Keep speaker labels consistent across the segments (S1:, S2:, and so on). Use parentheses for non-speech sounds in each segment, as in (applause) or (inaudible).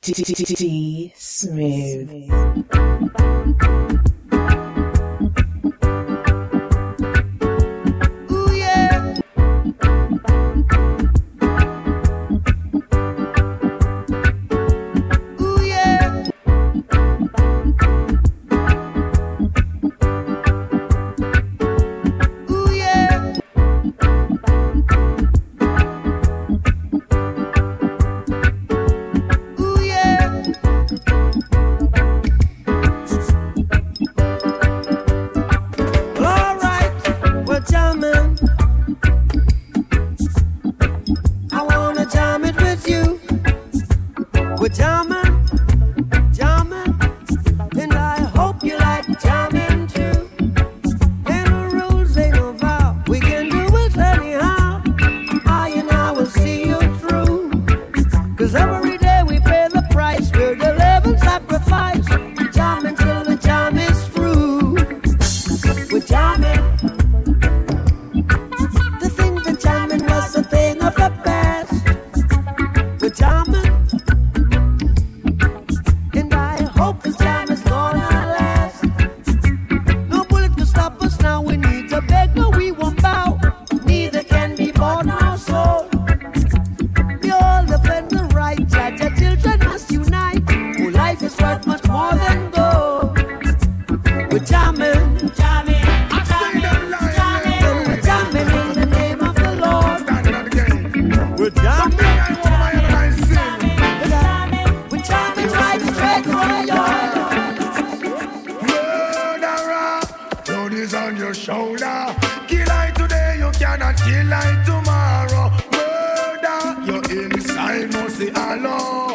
S1: D,
S2: D, D, D smooth. smooth. is on your shoulder. Kill I today, you
S1: cannot kill
S2: I tomorrow. Murder, your
S3: inside must be alone.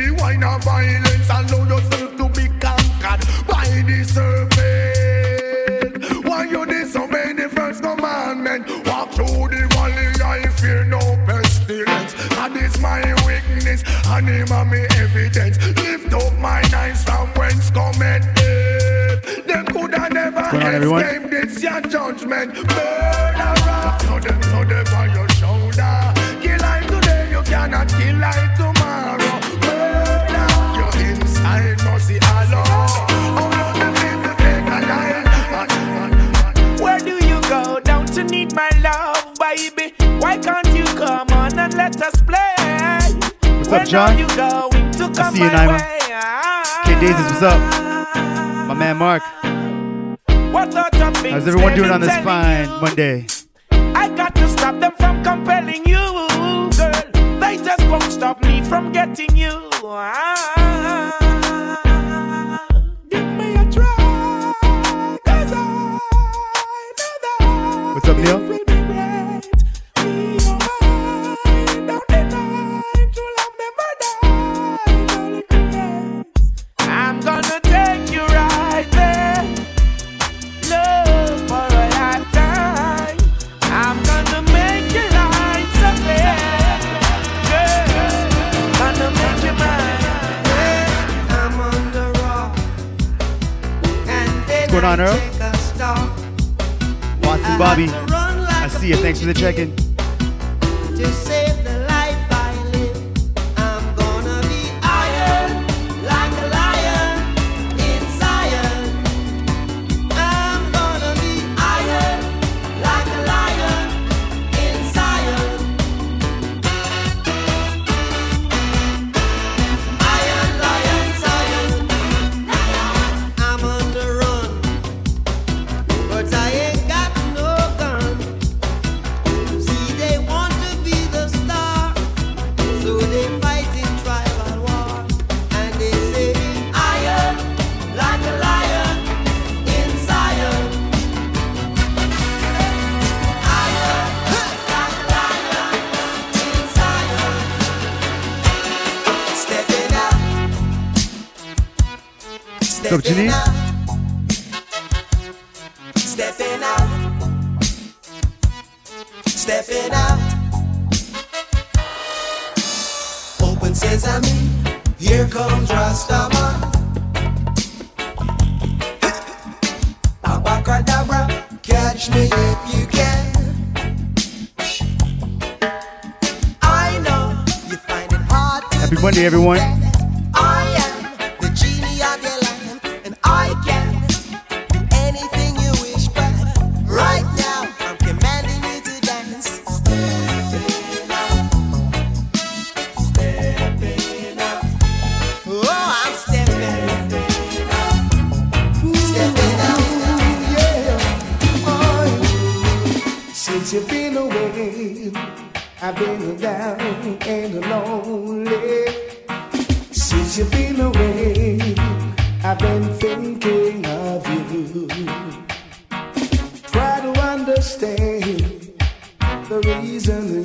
S3: the wine of violence. Allow yourself to be conquered by the serpent. Why
S4: you disobey the first commandment? Walk through the valley, I fear no pestilence. That is my weakness, and him and my evidence. Lift up my eyes from whence cometh it. Them could have never escaped this your judgment. Murderer, no, them, no, violence John. I see you,
S2: Naima. Kid Daisies, what's up? My man Mark. How's everyone doing on this fine Monday? I got to stop them from compelling you, girl. They just won't stop me from getting you. Ah. on, Watson Bobby, I see you. Thanks for the check in. I've been down
S5: and
S2: lonely since you've been away. I've been thinking of you. Try to understand the reason.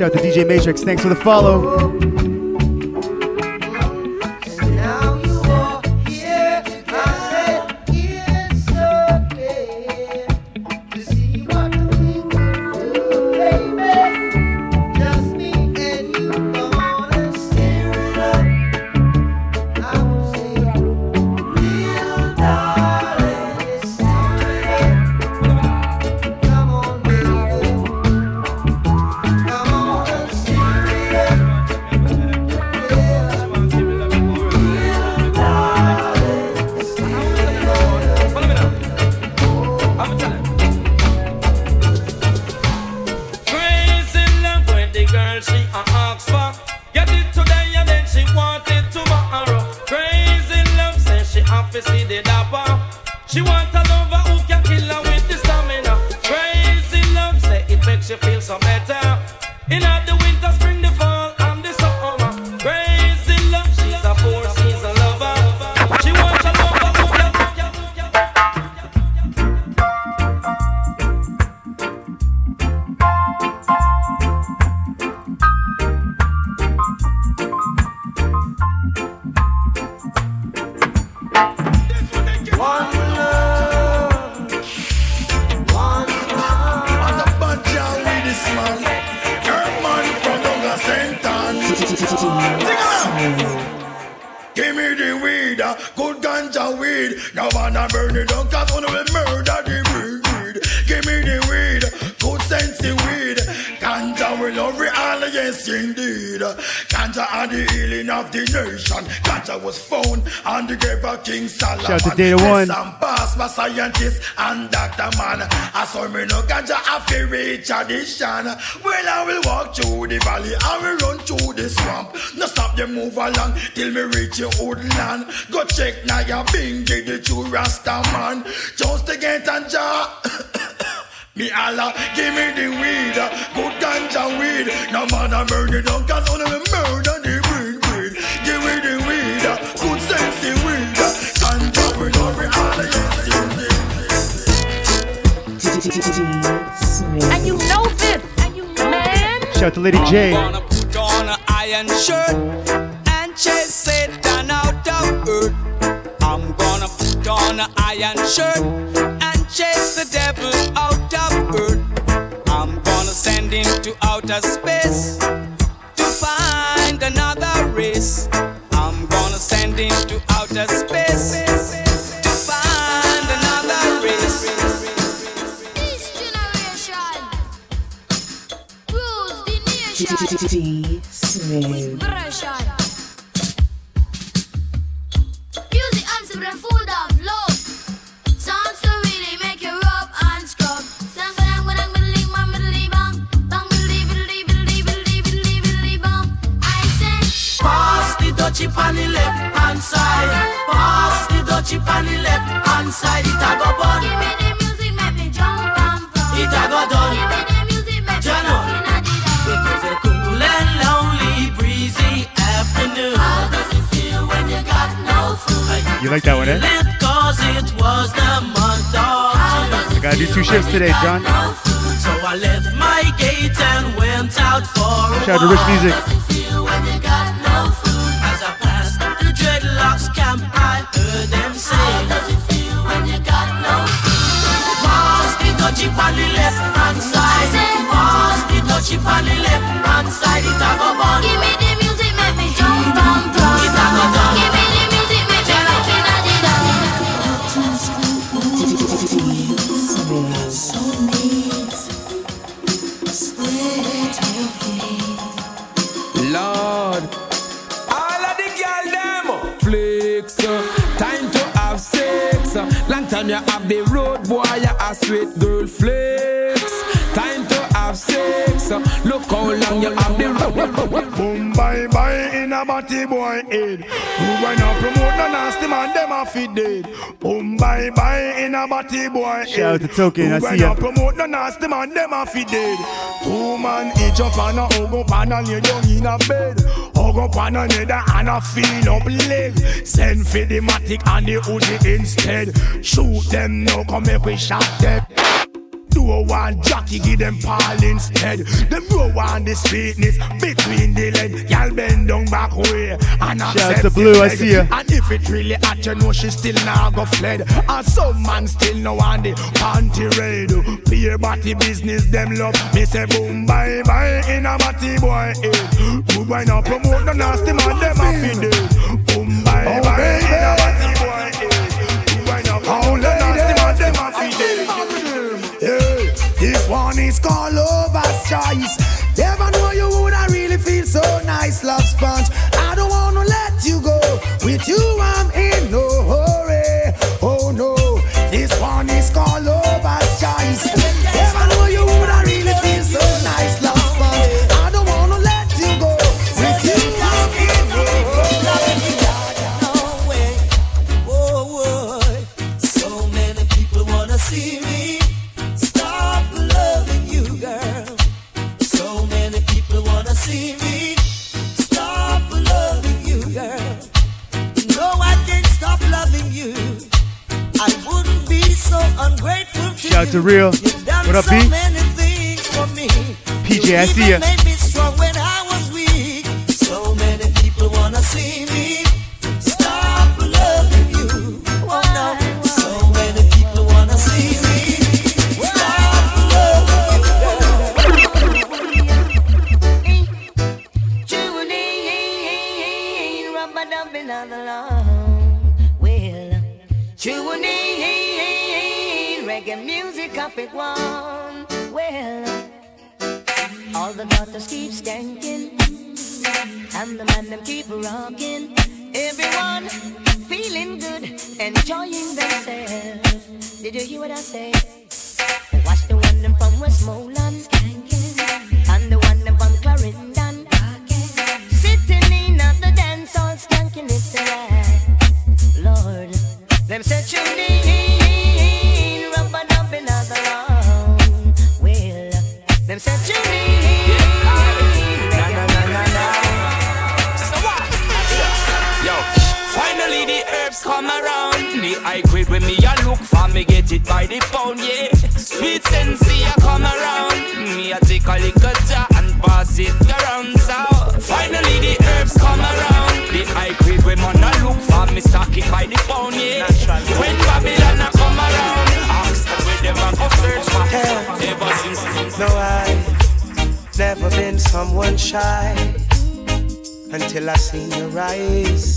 S1: Shout out to DJ Matrix. Thanks for the follow.
S6: Yes indeed. Ganja and the healing of the nation. Ganja was found on the grave of King Solomon.
S7: Shout out to Data One.
S6: Some boss, my scientist and doctor man. I saw me no ganja after reach tradition. Well, I will walk through the valley, I will run through the swamp. No stop them move along till me reach your land. Go check now your bingy, the true Rasta man. Just to get and jar. (coughs) Me Allah, give me the weed, good ganja weed. No man a murder, don't cause only me murder the weed, weed. Give me the weed, good sense the weed. Ganja weed, every Allah, yes,
S8: And you know this, and you know man.
S7: Shout out to Lady J.
S9: Gonna put on an iron shirt and chase Satan out of earth. I'm gonna put on an iron shirt and chase the devil out of earth. I'm gonna send him to outer space to find another race. I'm gonna send him to outer space to find another race.
S10: Pass the dutchie on the left hand side. Pass the dutchie on the left hand side. It a go bun.
S11: give me the music, make me jump and from.
S10: It a go done.
S11: Give me the music, make me
S10: Jano.
S11: looking at the
S10: It
S11: dance.
S10: was a cool and lonely, breezy afternoon.
S11: How does it feel when you got no food?
S7: You like that one, eh?
S10: Lit cause it was the month of June.
S7: I gotta do two shifts today, John.
S11: no?
S10: So I left my gate and went out for a
S7: Shout out to Rich
S10: walk.
S7: Music.
S10: Camp, I heard them say,
S11: How does it feel when you got no food?
S10: Pass the on the left hand side. Pass the dutchie on the left hand side. It a go bun.
S11: Give me the music,
S12: you have the road boy, you a sweet girl flex. Time to have sex. Look how long you have the road.
S6: Bye, bye, in a body boy head. Who when not promote no nasty man, them a fit dead. Boom, bye, bye, in a body boy head.
S7: Shout out to Token, I
S6: Who
S7: see ya.
S6: not promote no nasty man, them a fit dead. Two man each up and a hug up and a lay down in a bed. Hug up on another and a feel up leg. Send for the matic and the Uzi instead. Shoot them now, come make we shot them. Do a one jockey, give them Paul instead. Them grow on the sweetness between the leg. Y'all bend down back way and accept the
S7: Blue, I see ya.
S6: And if it really hot, you know she still now go fled. And some man still no on the panty raid. Beer body business, them love. Me say boom, bye bye in a body boy head. Good boy now promote the nasty man, them a feed it. Boom, bye oh, bye in a body boy head. One is called Lover's
S13: PJ,
S14: come around. The high grade when me a look for me get it by the pound, yeah. Sweet sensi a come around. Me a take a little jar and pass it around. So finally the herbs come around. The high grade when man a look for me stock it by the pound, yeah. When Babylon a come around, ask them where them a go search for. Ever since
S1: No, I've never been someone shy until I seen your eyes.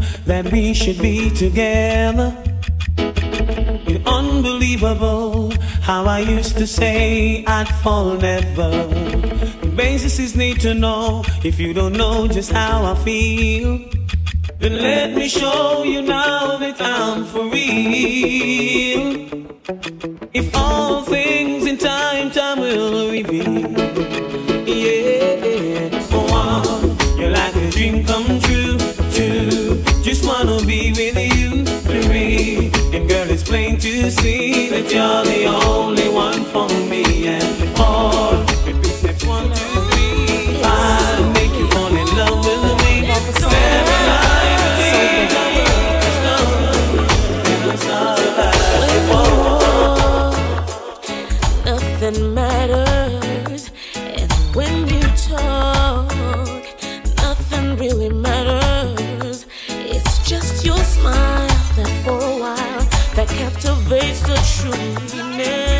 S15: that we should be together. It's unbelievable how I used to say I'd fall never. The basis is need to know if you don't know just how I feel. Then let me show you now that I'm for real. If all things in time, time will reveal. Yeah, oh, you're like a dream come true, true. To see that you're the only one for me. And three, five, make you fall in love with me. Eight,
S10: Nothing matters, and when you talk, captivates the true meaning.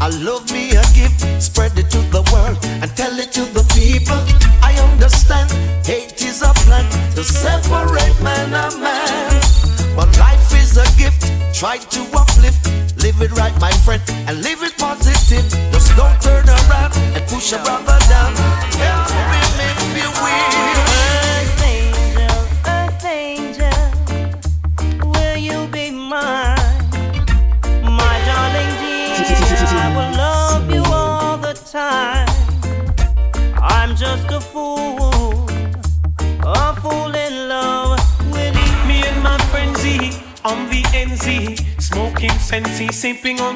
S1: I love me a gift. Spread it to the world and tell it to the people. I understand hate is a plan to separate man and man. But life is a gift, try to uplift. Live it right, my friend, and live it positive. Just don't turn around and push a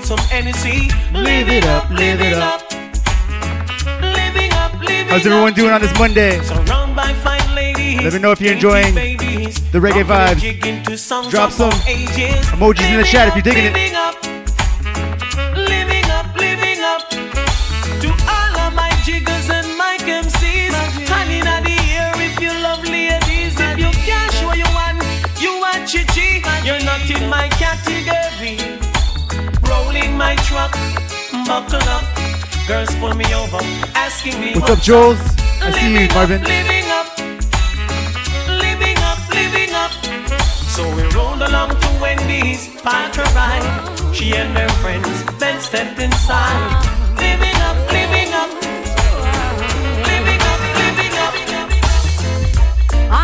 S15: some Hennessy.
S13: Live it up, live it up.
S15: Living up, living
S13: How's everyone doing on this Monday?
S15: Surrounded by fine ladies.
S13: Let me know if you're enjoying the reggae vibes.
S15: jig into songs
S13: Drop some
S15: ages.
S13: emojis in the chat if you're digging it.
S15: buckle up. Girls pull me over, asking me.
S13: What's, up, Jules? I see you, Marvin.
S15: Living up, living up, living up. So we rolled along to Wendy's, ride. She and her friends then stepped inside. Living up, living up. Living up, living up.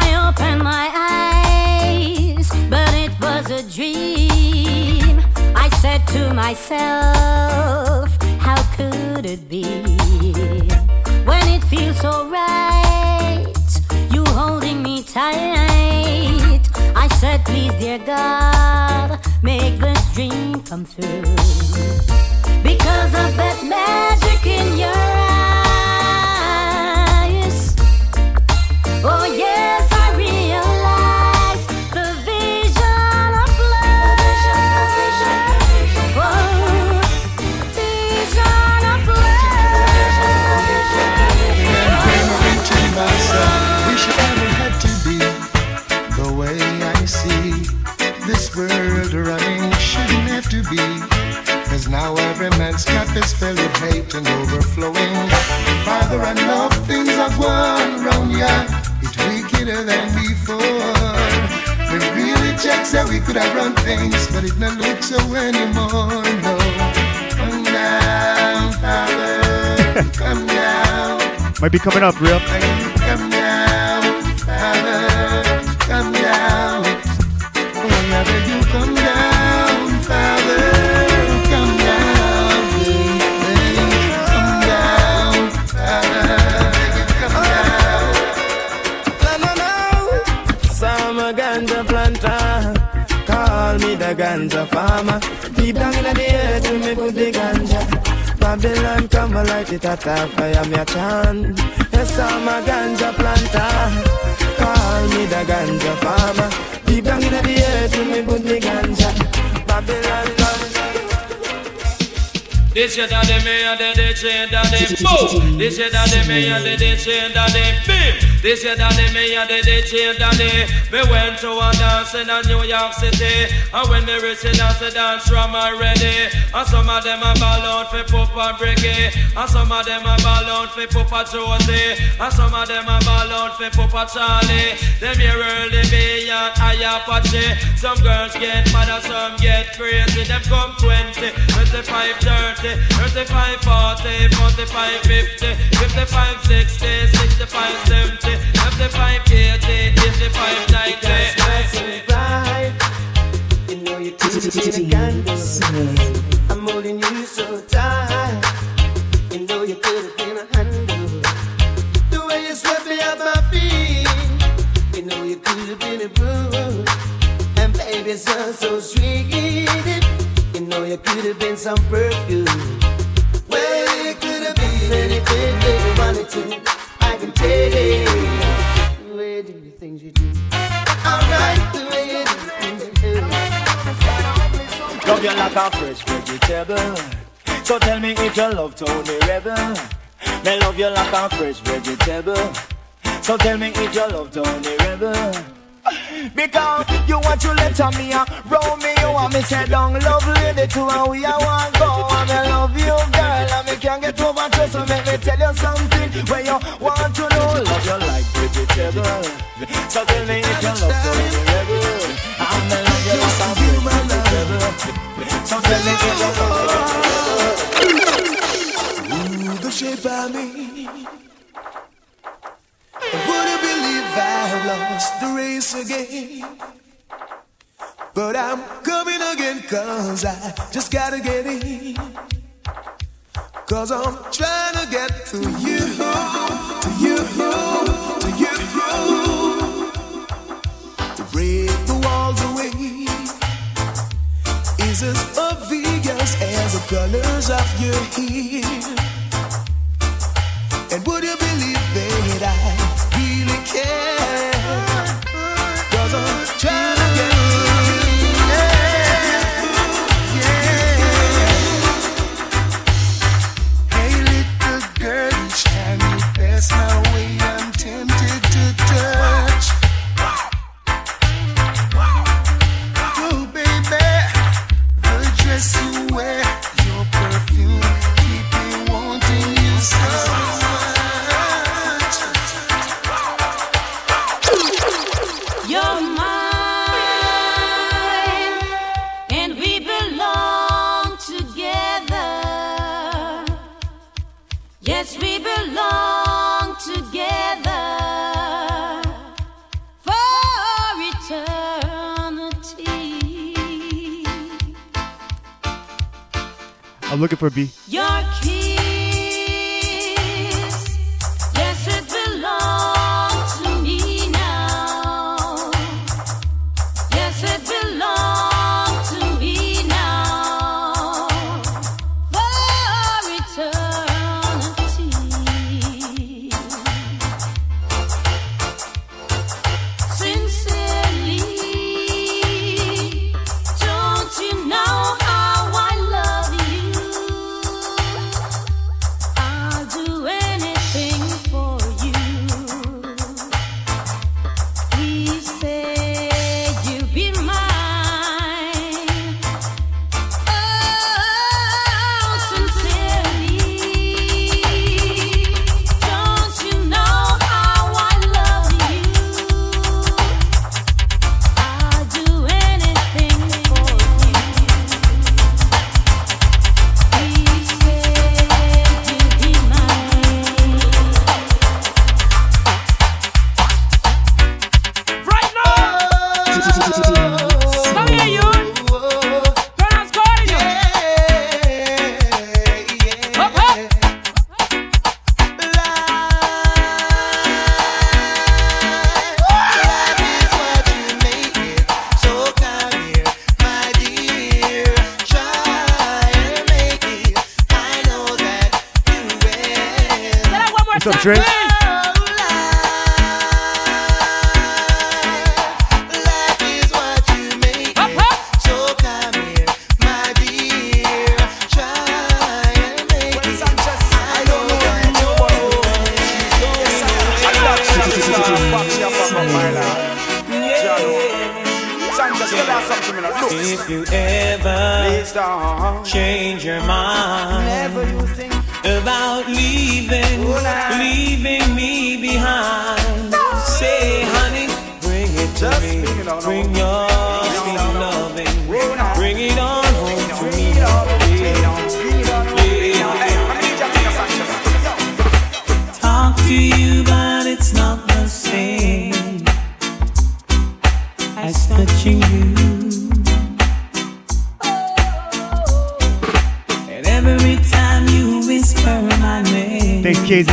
S16: I opened my eyes, but it was a dream. I said to myself be when it feels so right? You holding me tight. I said, please, dear God, make this dream come true. Because of that magic in your eyes. Oh, yes,
S6: checks we could have run things, but it don't look so anymore, no. Come down, Father, come down.
S2: Might be coming up, real.
S1: Ganja farmer. Deep down in the earth, we me put the ganja. Babylon come and light it at a fire, me a chant. Yes, I'm a ganja planter. Call me the ganja farmer. Deep down in the earth, we me put the ganja. Babylon come.
S17: This your daddy, me and the ditch and daddy, boom. This your daddy, me and the ditch and daddy, bim. This your daddy, me and the and daddy. Me went to a dance in a New York City, and when me reach the dance, the dance from already. And some of them a ball for Papa Bricky, and some of them a ball for Papa Josie, and some of them a ball for Papa Charlie. Them here early be and I Apache. Some girls get mad and some get crazy. Them come 20, 25, 30. 35, 40, 45, 50, 55, 60, 65, 70, 75, 80, 85, 90.
S1: right. You know you take candle. I'm holding you so tight. You know you could have been a handle. The way you swept me off my feet. You know you could have been a broom. And baby, so so sweet. You know you could have been some perfume. Well, you could have been anything you wanted to. I can tell you. The way you do the things you do. Alright, the way you do the things you do.
S18: Love you like a fresh vegetable. So tell me if you love Tony Rebel. Me love you like a fresh vegetable. So tell me if you love Tony Rebel. Because you want to let me a roll me, you want me say down love lady to and we a want go. And me love you girl and me can't get over to so make me tell you something where you want to know. Love you like vegetable so tell me if you love Tony I'm me love you like fresh vegetable so tell me if you love
S6: Ooh, the shape of me. Lost the race again? But I'm coming again cause I just gotta get in. Cause I'm trying to get to you, to you, to you. To break the walls away is as obvious as the colors of your hair. And would you believe that I really care? Cause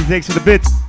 S16: Thanks. For the bits.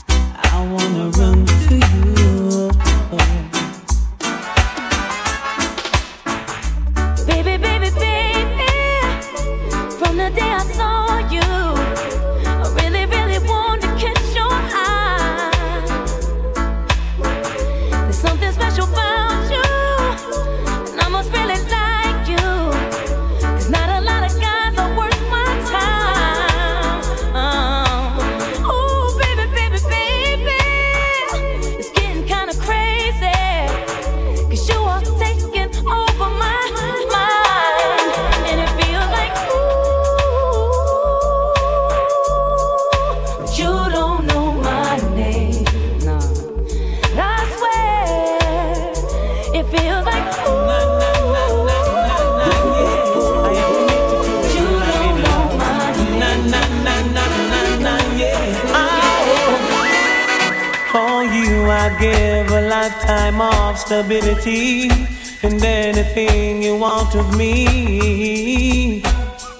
S19: Of
S15: me.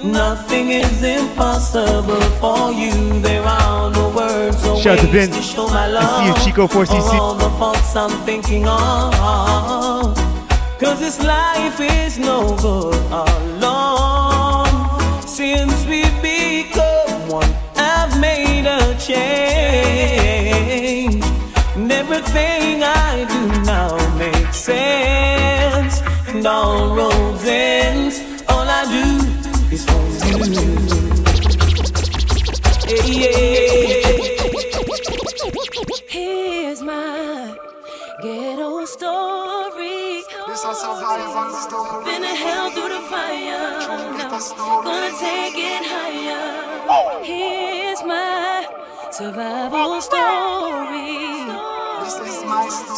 S15: Nothing is impossible for you. There are no words or
S16: Shout out to
S15: ways
S16: Vince.
S15: to show my
S16: I
S15: love.
S16: see you, Chico 4CC.
S15: For all the faults I'm thinking of. Cause this life is no good alone. Since we've become one, I've made a change. And everything I do now makes sense. And all roads
S19: Been a hell through the fire. Gonna take it higher. Here's my survival story.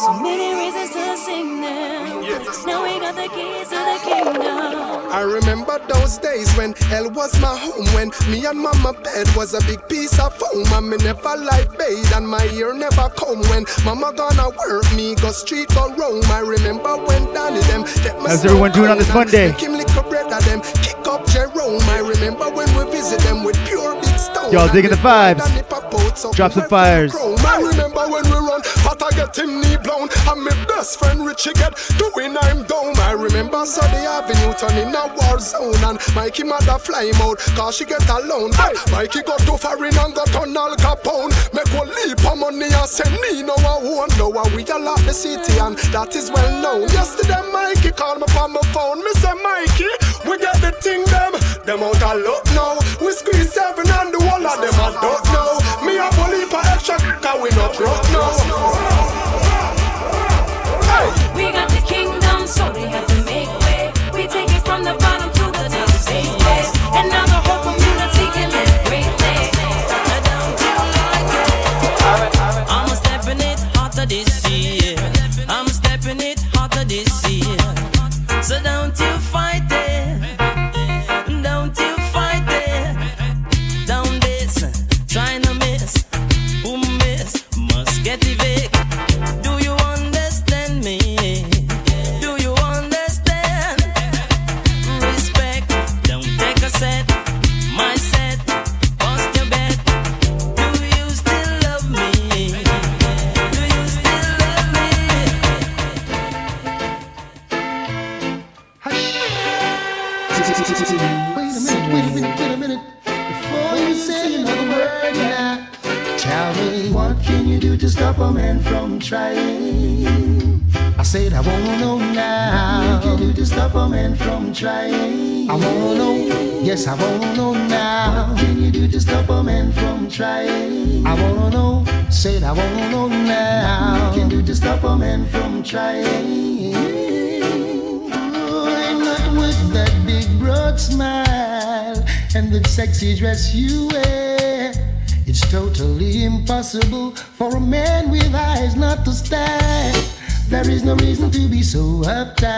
S19: So many reasons to sing them. Now we got the keys to the kingdom.
S20: I remember those days when hell was my home. When me and mama bed was a big piece of foam. And me never like bathe and my ear never comb. When mama gonna work me, go street, go roam. I remember when Danny them get my
S16: How's everyone doing on this Monday?
S20: Make him lick a bread of them, kick up Jerome. I remember when we visit them with pure big stone.
S7: Y'all digging the vibes.
S20: And nip a boat, so
S7: Drop some fires.
S20: I remember when we run, but I get him knee blown. And my best friend Richie get doing I'm down. I remember Sunday Avenue turn in a war zone. And Mikey mother fly him out, cause she get alone. Hey, Mikey got too foreign and got on Al Capone. Make one leap of money and send me no one how we a lot the city and that is well known. Yesterday Mikey called me from my phone. Me say Mikey, we get the thing them. Them out of luck now. We squeeze seven and the whole of them I don't know. Me a bully for extra cause we not broke now.
S2: Dress you wear. It's totally impossible for a man with eyes not to stand. There is no reason to be so uptight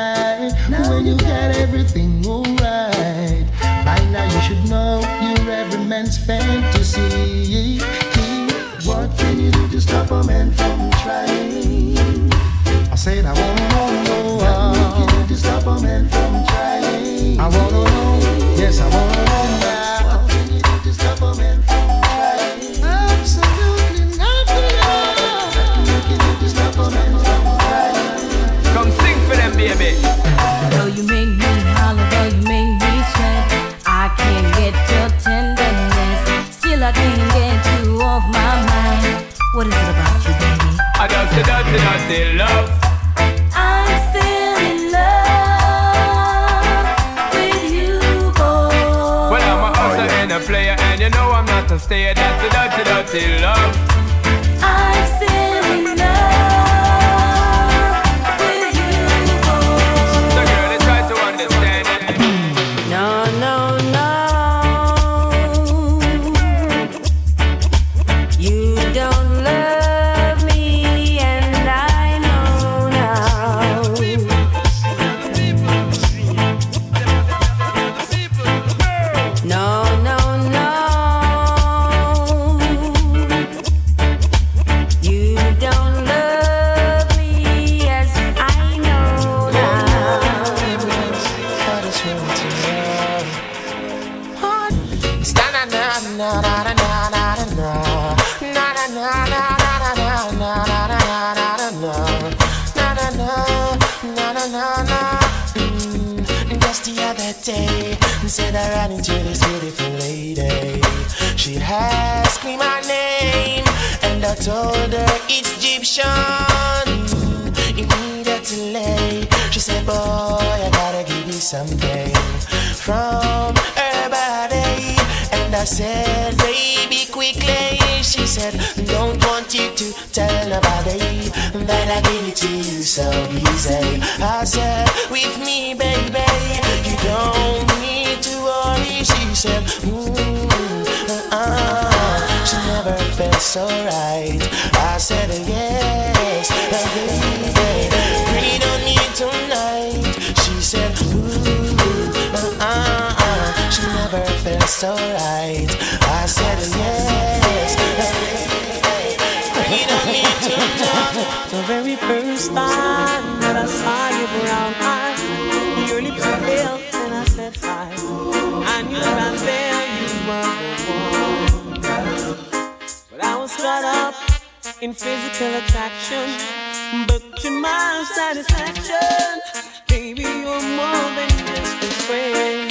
S12: dirty, dirty love.
S16: I'm still in love with you, boy.
S12: Well, I'm a hustler and a player, and you know I'm not a stayer. That's the dirty, dirty
S16: love.
S21: Easy. I said, With me, baby, you don't need to worry. She said, Ooh, uh-uh. She never felt so right. I said, Yes, baby, breathe on me tonight. She said, Ooh, uh-uh. She never felt so right. I said, Yes,
S15: The very first time that I saw your brown eyes, your lips were pale, and I said hi. I knew right there you were the one. But I was caught up in physical attraction, but to my satisfaction, baby, you're more than just a friend.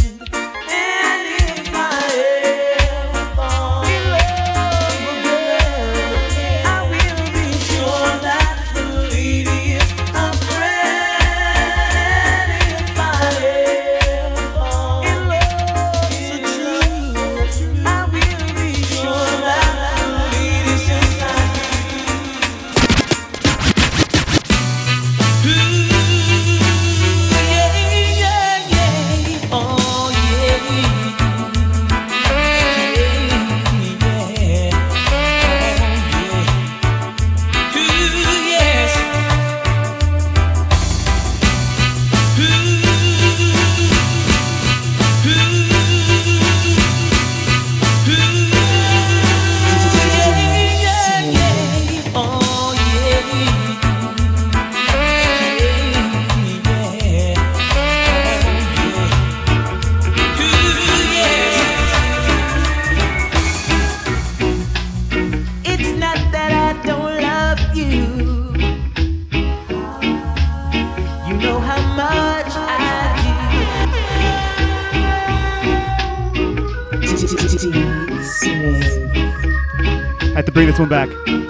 S16: have to bring this one back.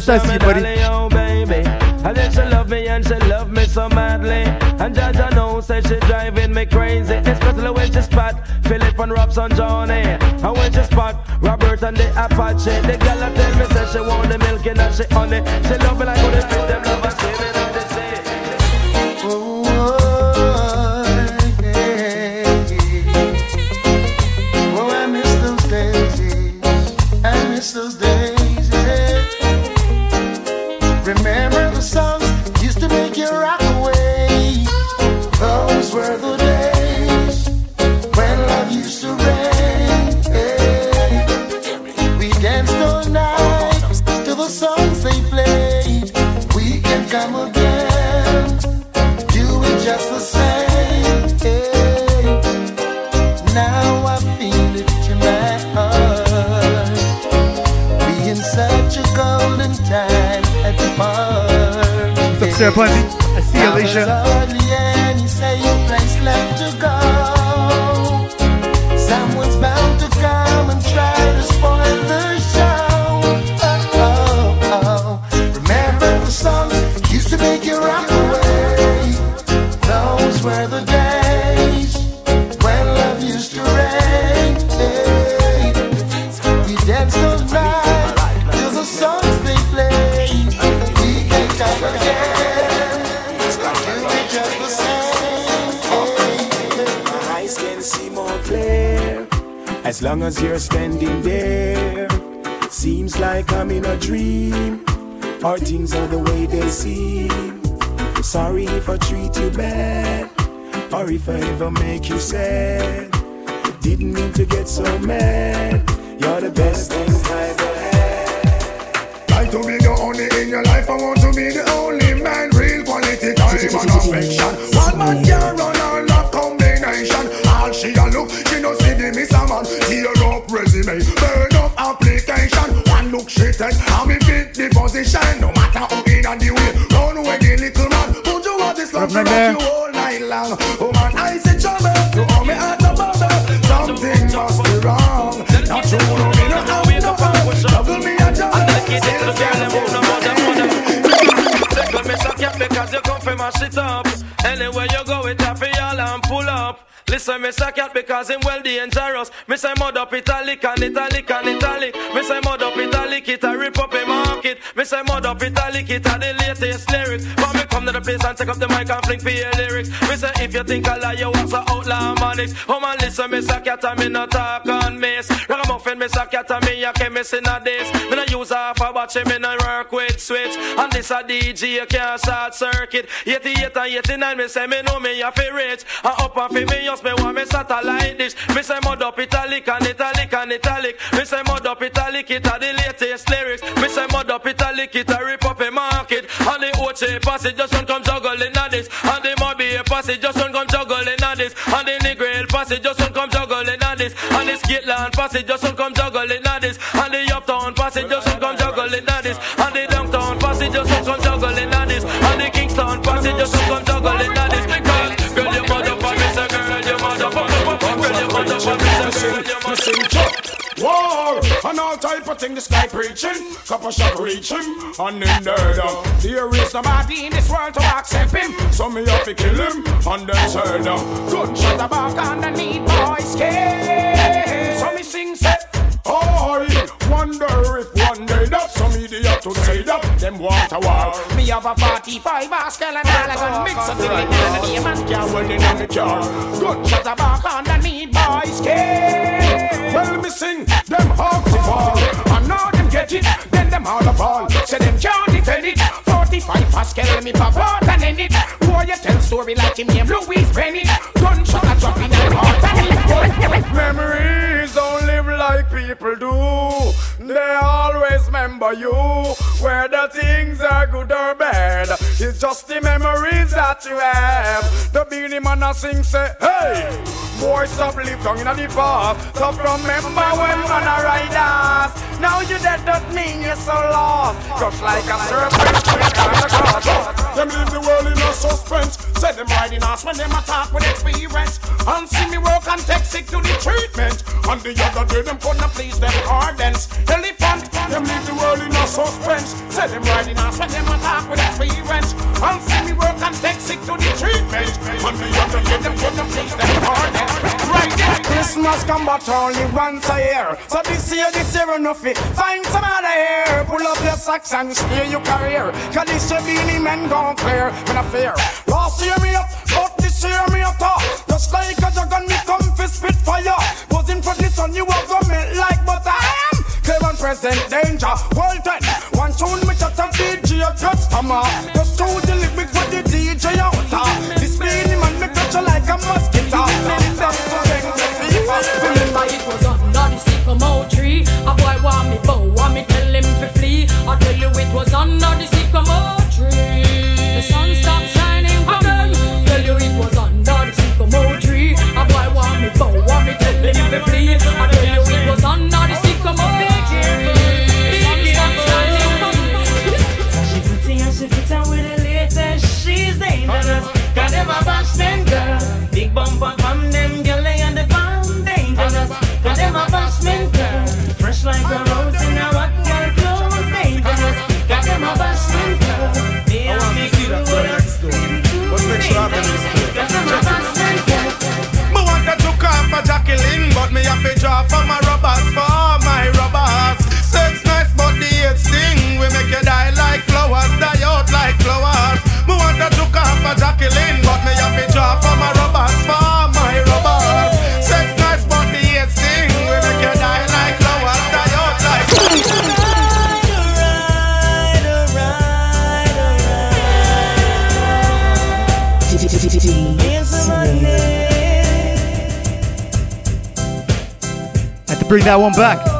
S2: соглашайся or things are the way they seem. Sorry if I treat you bad, or if I ever make you sad. Didn't mean to get so mad. You're the best thing I've ever had.
S6: Like to be the only in your life, I want to be the only man. Real quality time and affection. One man can run all that combination. All she a look, she no see the miss a man. Tear up resume. One look she take, me fit the position. No matter how in and the way, run away the little man. Put you on this long,
S7: Up,
S6: rock
S7: there.
S6: you all night long. Oh man, I say trouble, you owe me at the bubble. Something must be wrong. Not true, no me no have no fun. Juggle me a juggle.
S17: Tickle me suck ya because you come for mash it up. Anywhere you go, it happy all and pull up. Listen, me suck cat because him well dangerous. Me say mud up italic and italic and italic. Me say mud up italic, it a rip up a market. Me say mud up italic, it a the latest lyrics. But me come to the place and take up the mic and fling for your lyrics. Me say if you think I lie, you was a outlaw manics. Oh man, listen, me suck cat and me no talk on miss. Ragamuffin, me suck cat and me a chemist in a this. Me no use half a watch, me no work with switch. And this a DJ, can't short circuit. 88 and 89, me say me know me a fi rich. And up and fi me just me want me satellite dish. Me say mud up italic and italic and italic. Me say mud up italic, it a the latest lyrics. Me say mud up italic, it a rip up a market. And the Oche passage just don't come juggling at this. And the Mobay passage just don't come juggling at this. And the Negril passage just don't come juggling at this. And the Skitland passage just don't come juggling at this. And the Uptown passage just juggling this. And the Downtown passage just don't come juggling this. And the Kingston passage just don't come juggling at this. Girl, girl, your mother for me, say girl, your mother for me. Girl, your mother for me, say girl, your mother
S6: Listen, Chuck. War and all type of thing this guy preaching. Couple shot reach him and there down. There is nobody in this world to accept him. So me have to kill him and then turn. Gunshot a back underneath boys' skin. So me sing say, Oh, wonder if one day that some idiot to say that them want a war.
S22: Me have a 45 Oscar and all a gun mix up in the name and
S6: Can't well in the car.
S22: Gunshot a back underneath boys' skin.
S6: Well, me sing them hawks fall. And now them get it, then them all a ball. Say them can't defend it.
S22: 45 Pascal, me pop out and end it. Boy, you tell story like him name Louise Bennett. Gunshot a drop in and heart
S6: Memories don't live like people do. They always remember you. Whether things are good or bad, it's just the memories that you have. The Beenie Man a sing say, hey, boy, stop live down in the past. Stop remember when man a ride us. Now you dead, that mean you're so lost. Just like a serpent cross. Them leave the world in a suspense. Say them riding us when them attack with experience. And see me work and take sick to the treatment. And the other day them couldn't please them ardents. Elephant, them leave the world in a suspense. Say them riding us when them attack with experience. And see me work and take sick to the treatment. And the other day them couldn't please them ardents. Right there. Christmas come but only once a year. So this year, this year enough it. Find some other here. Pull up your socks and steer your career. Cause this year Beenie men gon' clear. When I fear. Last year me up, but this year me up top. Just like a dragon, me come for spit fire. Front of the sun, you are gonna melt like present danger. Well then, one tune me chat and DJ a drop
S23: fi draw from a
S24: rubber spot.
S15: Bring that one back.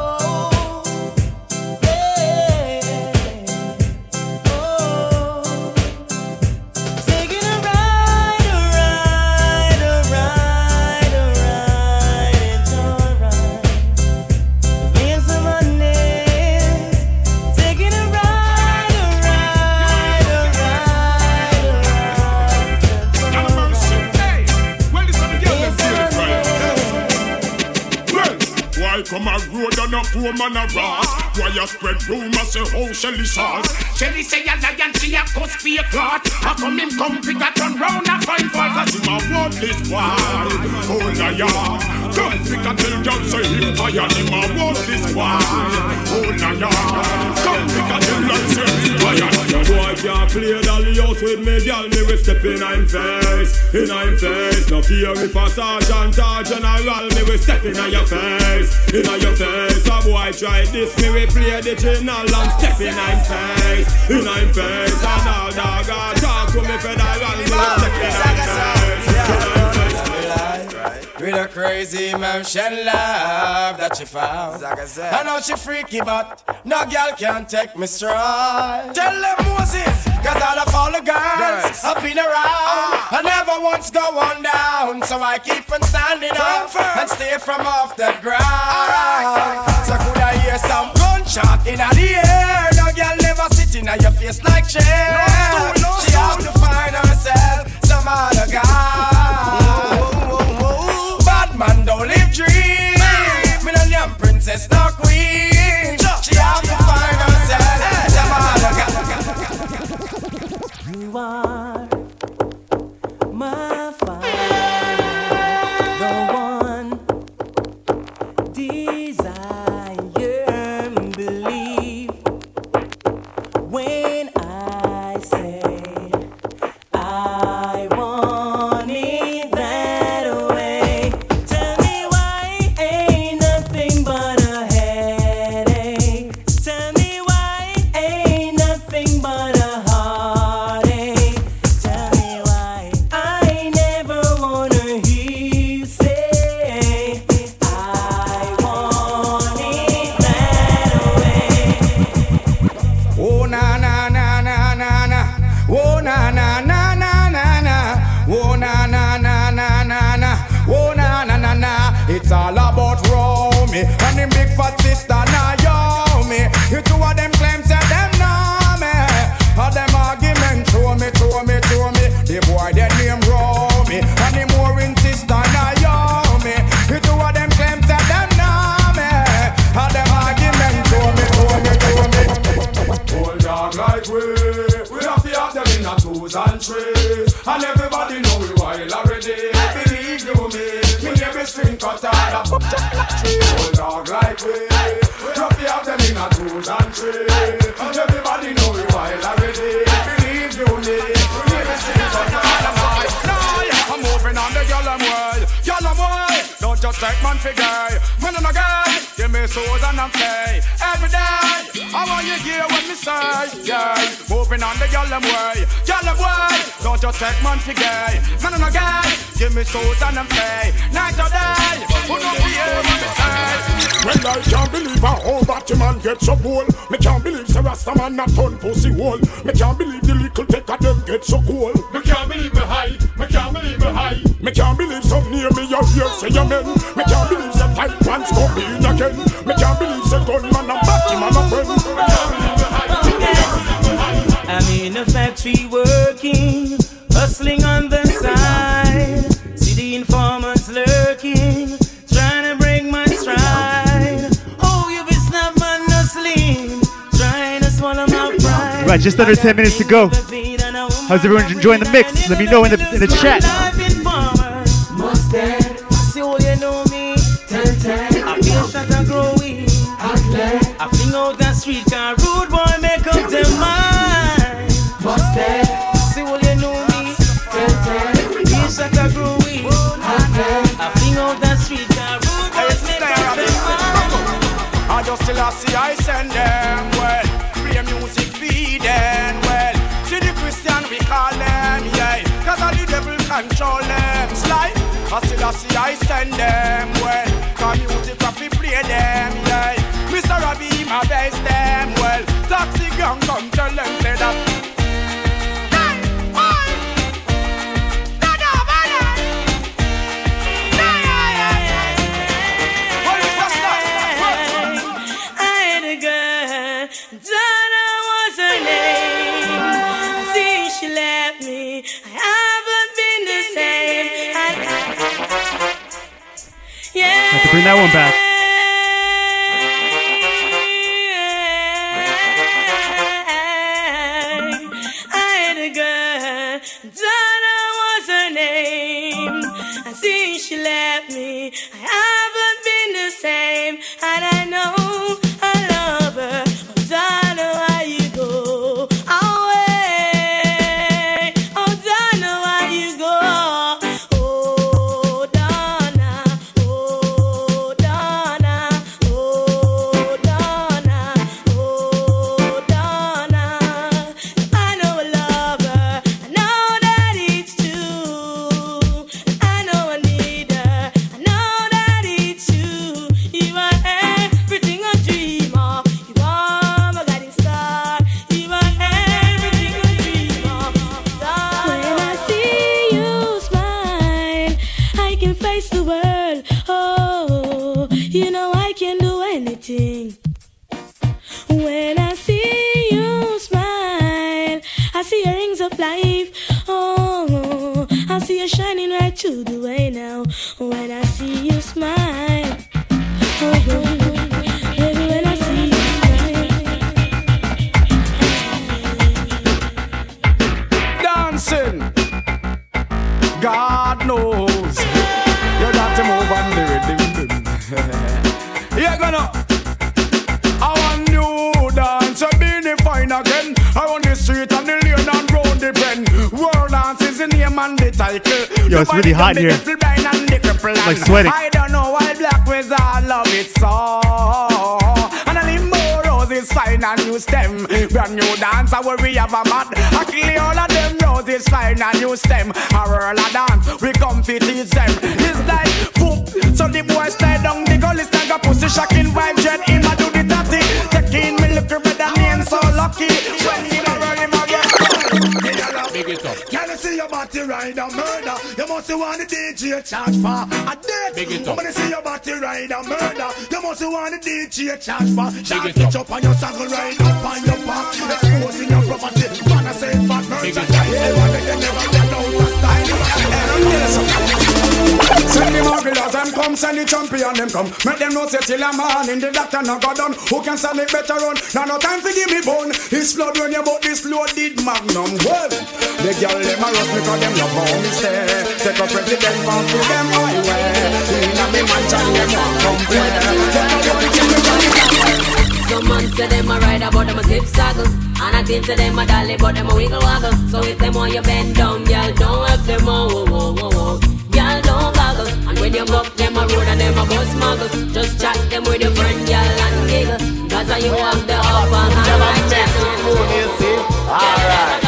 S25: Poor man a rat? Why you spread rumors say how Shelly sauce? Shelly say a lion she a cuss be a clot. How come him come pick a turn round a find fault? Cause him a worthless boy. Oh liar. Don't pick a tell girl say him tired.
S12: Me, girl. Me we step in I'm face, in I'm face. No fear if a sergeant or general, me will step in your face, in your face. A boy try this, me will play the general and step in I'm face, in I'm face. And all dog talk to me federal, me will step in I'm face,
S26: With a crazy motion love that she found. I know she freaky, but no girl can take me stride. Tell them Moses, cause all of all the girls have been around. I never once go on down, so I keep on standing up and stay from off the ground. So could I hear some gunshot in the air? No girl never sit in your face like chair. She have to find herself some other guy.
S7: You hear
S26: what me say, yeah. Moving on the yellow way, yellow way. Don't just take man for gay, man and a guy. Give me souls and I'm say night or day. Who don't hear what me say?
S25: Well, I can't believe a whole Batman get so cool. Me can't believe Sir Rastaman a turn pussy hole. Me can't believe the little take of them get so cool. Me can't believe me high. Me can't believe me high. Me can't believe some near me you hear say amen. Me can't believe some tight pants come in again. Me can't believe say gunman and Batman a friend.
S7: In a factory working, hustling on the side. See the informers lurking, trying to break my stride. Oh, you be snap man hustling, trying to swallow my pride.
S15: Right, just under 10 minutes to go. How's everyone enjoying the mix? Let me know in the in the chat.
S26: Just still I see I send them well. Play music feed them well. See the Christian we call them, yeah. Cause all the devil control them. Slide, I still I see I send them well. Come music fi play them, yeah. Mr. Robbie, my best them well. Taxi gang come tell them say that.
S19: Bring that one back.
S26: Fine and new stem. Brand new dance, where we have a mat. I clear all of them roses fine and new stem. A whirl a dance, we come to teach them. It's like poop, so the boys stay down. The girl is like a pussy shocking vibe. Jet him a do the tatty. Taking me look better name so lucky. When him a roll him a get.
S6: Big it up. Can I see your body ride a murder? You must want the DJ charge for a date. Big it up. When I see your body ride a murder, you must want the DJ charge for. Shot it up on your saddle, ride up on your back. Exposing your property. Man, I say fat murder. Yeah, one day you never get out of style.
S26: Send the marvelous and come send the champion them come. Make them know say till a man in the doctor no go done. Who can stand it better run? Now no time to give me bone. It's blood when you bought this loaded magnum. Well, the girl them a rush because them love how me stay. Take a president from to them highway Inna me mansion them want come play. Take a the
S27: Some man say them a rider, but them a zip saggle. And I think to them a dolly, but them a wiggle waggle. So if them want you bend down, girl, don't have them. Oh, whoa. Girl, don't goggle. And when you buck them a road and them a bus muggle, just chat them with your friend, girl, and giggle. Cause you have the upper hand right
S18: Alright.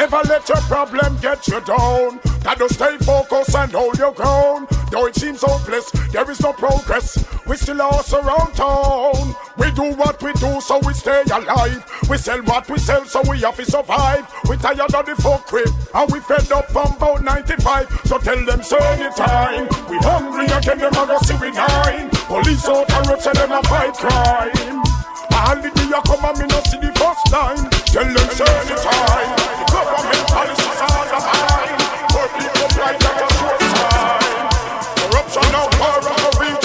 S18: Never let your problem get you down. Gotta stay focused and hold your ground. Though it seems hopeless, there is no progress. We still lost around town. We do what we do, so we stay alive. We sell what we sell, so we have to survive. We tired of the fuckery, and we fed up from about 95. So tell them, say anytime. We hungry again, them a go see we nine. Police out and road, say them a fight crime. Hallelujah, come and me no see the first line. Tell them, say anytime. The government policies are the mine. Poor people like a short time. Corruption now power of a real.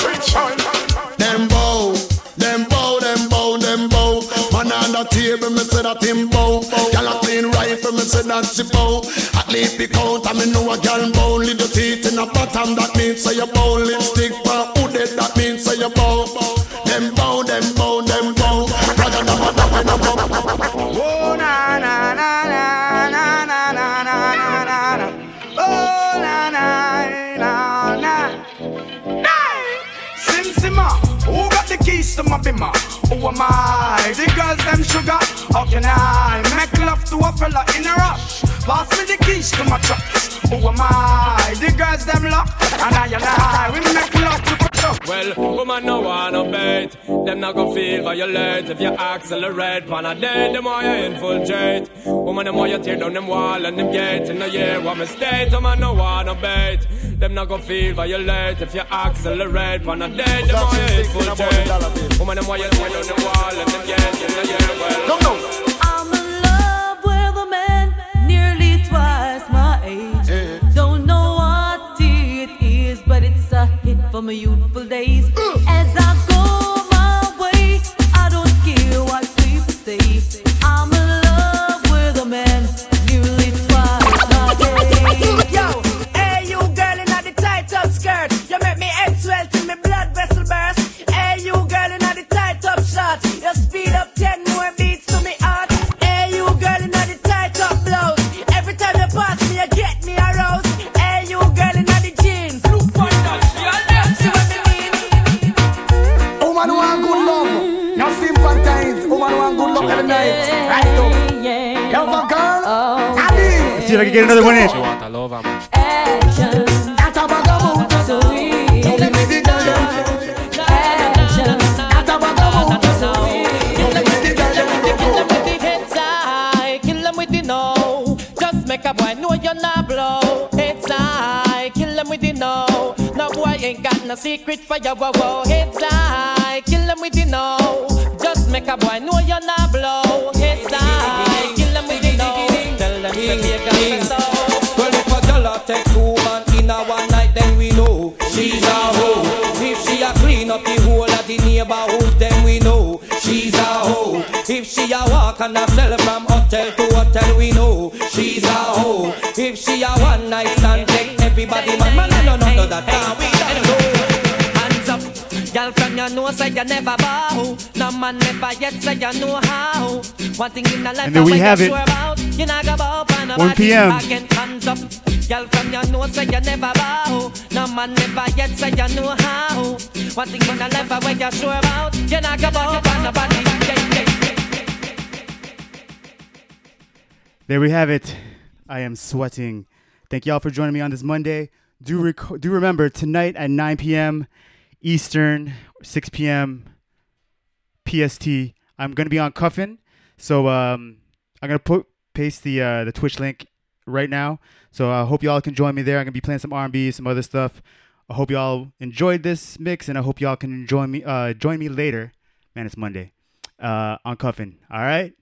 S28: Them bow, them bow, them bow, them bow. Man on the table, me say that him bow. Gyal a clean rifle, me say that she bow. At least the count, and me know a gyal bow. Little teeth in a bottom, that means say you bow.
S26: I? The girls them sugar. How can I make love to a fella in a rush? Pass me the keys to my truck. Who am I? The girls them lock, and I and I we make love to.
S12: Well, woman no wanna bait. Them not gonna feel violate if you accelerate. Pan a day, the more you infiltrate. Woman, the more you tear down them wall and them gate. In the year, what mistake? Woman no wanna bait. Them not gonna feel violate if you accelerate. Pan a day, the more you infiltrate. Woman, the more you tear down them wall and them gate. In the year, well. No, no.
S19: From my youthful days. As I
S6: want good love. Now sympathize. Woman want good love every night. Right oh. up. Yo, for girl. Adi.
S7: Let's see if I can get another one in.
S12: She want a lover, man.
S6: That's a vagabond.
S19: So we
S6: Don't let me be the girl.
S19: action.
S6: That's a vagabond. Don't let me be the girl.
S29: Heads high, kill them with the no. Just make a boy know you're not blow. Heads high, kill them with the no. No boy ain't got no secret for your wow wow. Heads high, kill them with the no. Just make a boy know you're not blow. Heads high, kill them with the no. Tell them to take a so.
S17: Well, if a girl take two man in a one night, then we know she's a hoe. If she a clean up the whole of the neighborhood, then we know she's a hoe. If she a walk and a sell from hotel to hotel, we know she's a hoe. If she a one night stand, take everybody man, man, I don't know that. Nah, we
S29: from your say you never bow. No man never yet say you know how. One thing in the life
S7: And we have it.
S29: sure about, you not go bow for
S7: 1
S29: nobody.
S7: p.m..
S29: Again, hands up, girl from your nose say you never bow. No man never yet say you know how. One thing in the life where you sure about, you not go bow for nobody. Yeah, yeah.
S7: There we have it. I am sweating. Thank y'all for joining me on this Monday. Do rec- do remember tonight at 9 p.m. Eastern, 6 p.m. PST. I'm gonna be on Cuffin, so um, I'm gonna put paste the uh, the Twitch link right now. So I hope y'all can join me there. I'm gonna be playing some R&B, some other stuff. I hope y'all enjoyed this mix, and I hope y'all can join me uh, join me later. Man, it's Monday uh, on Cuffin. All right.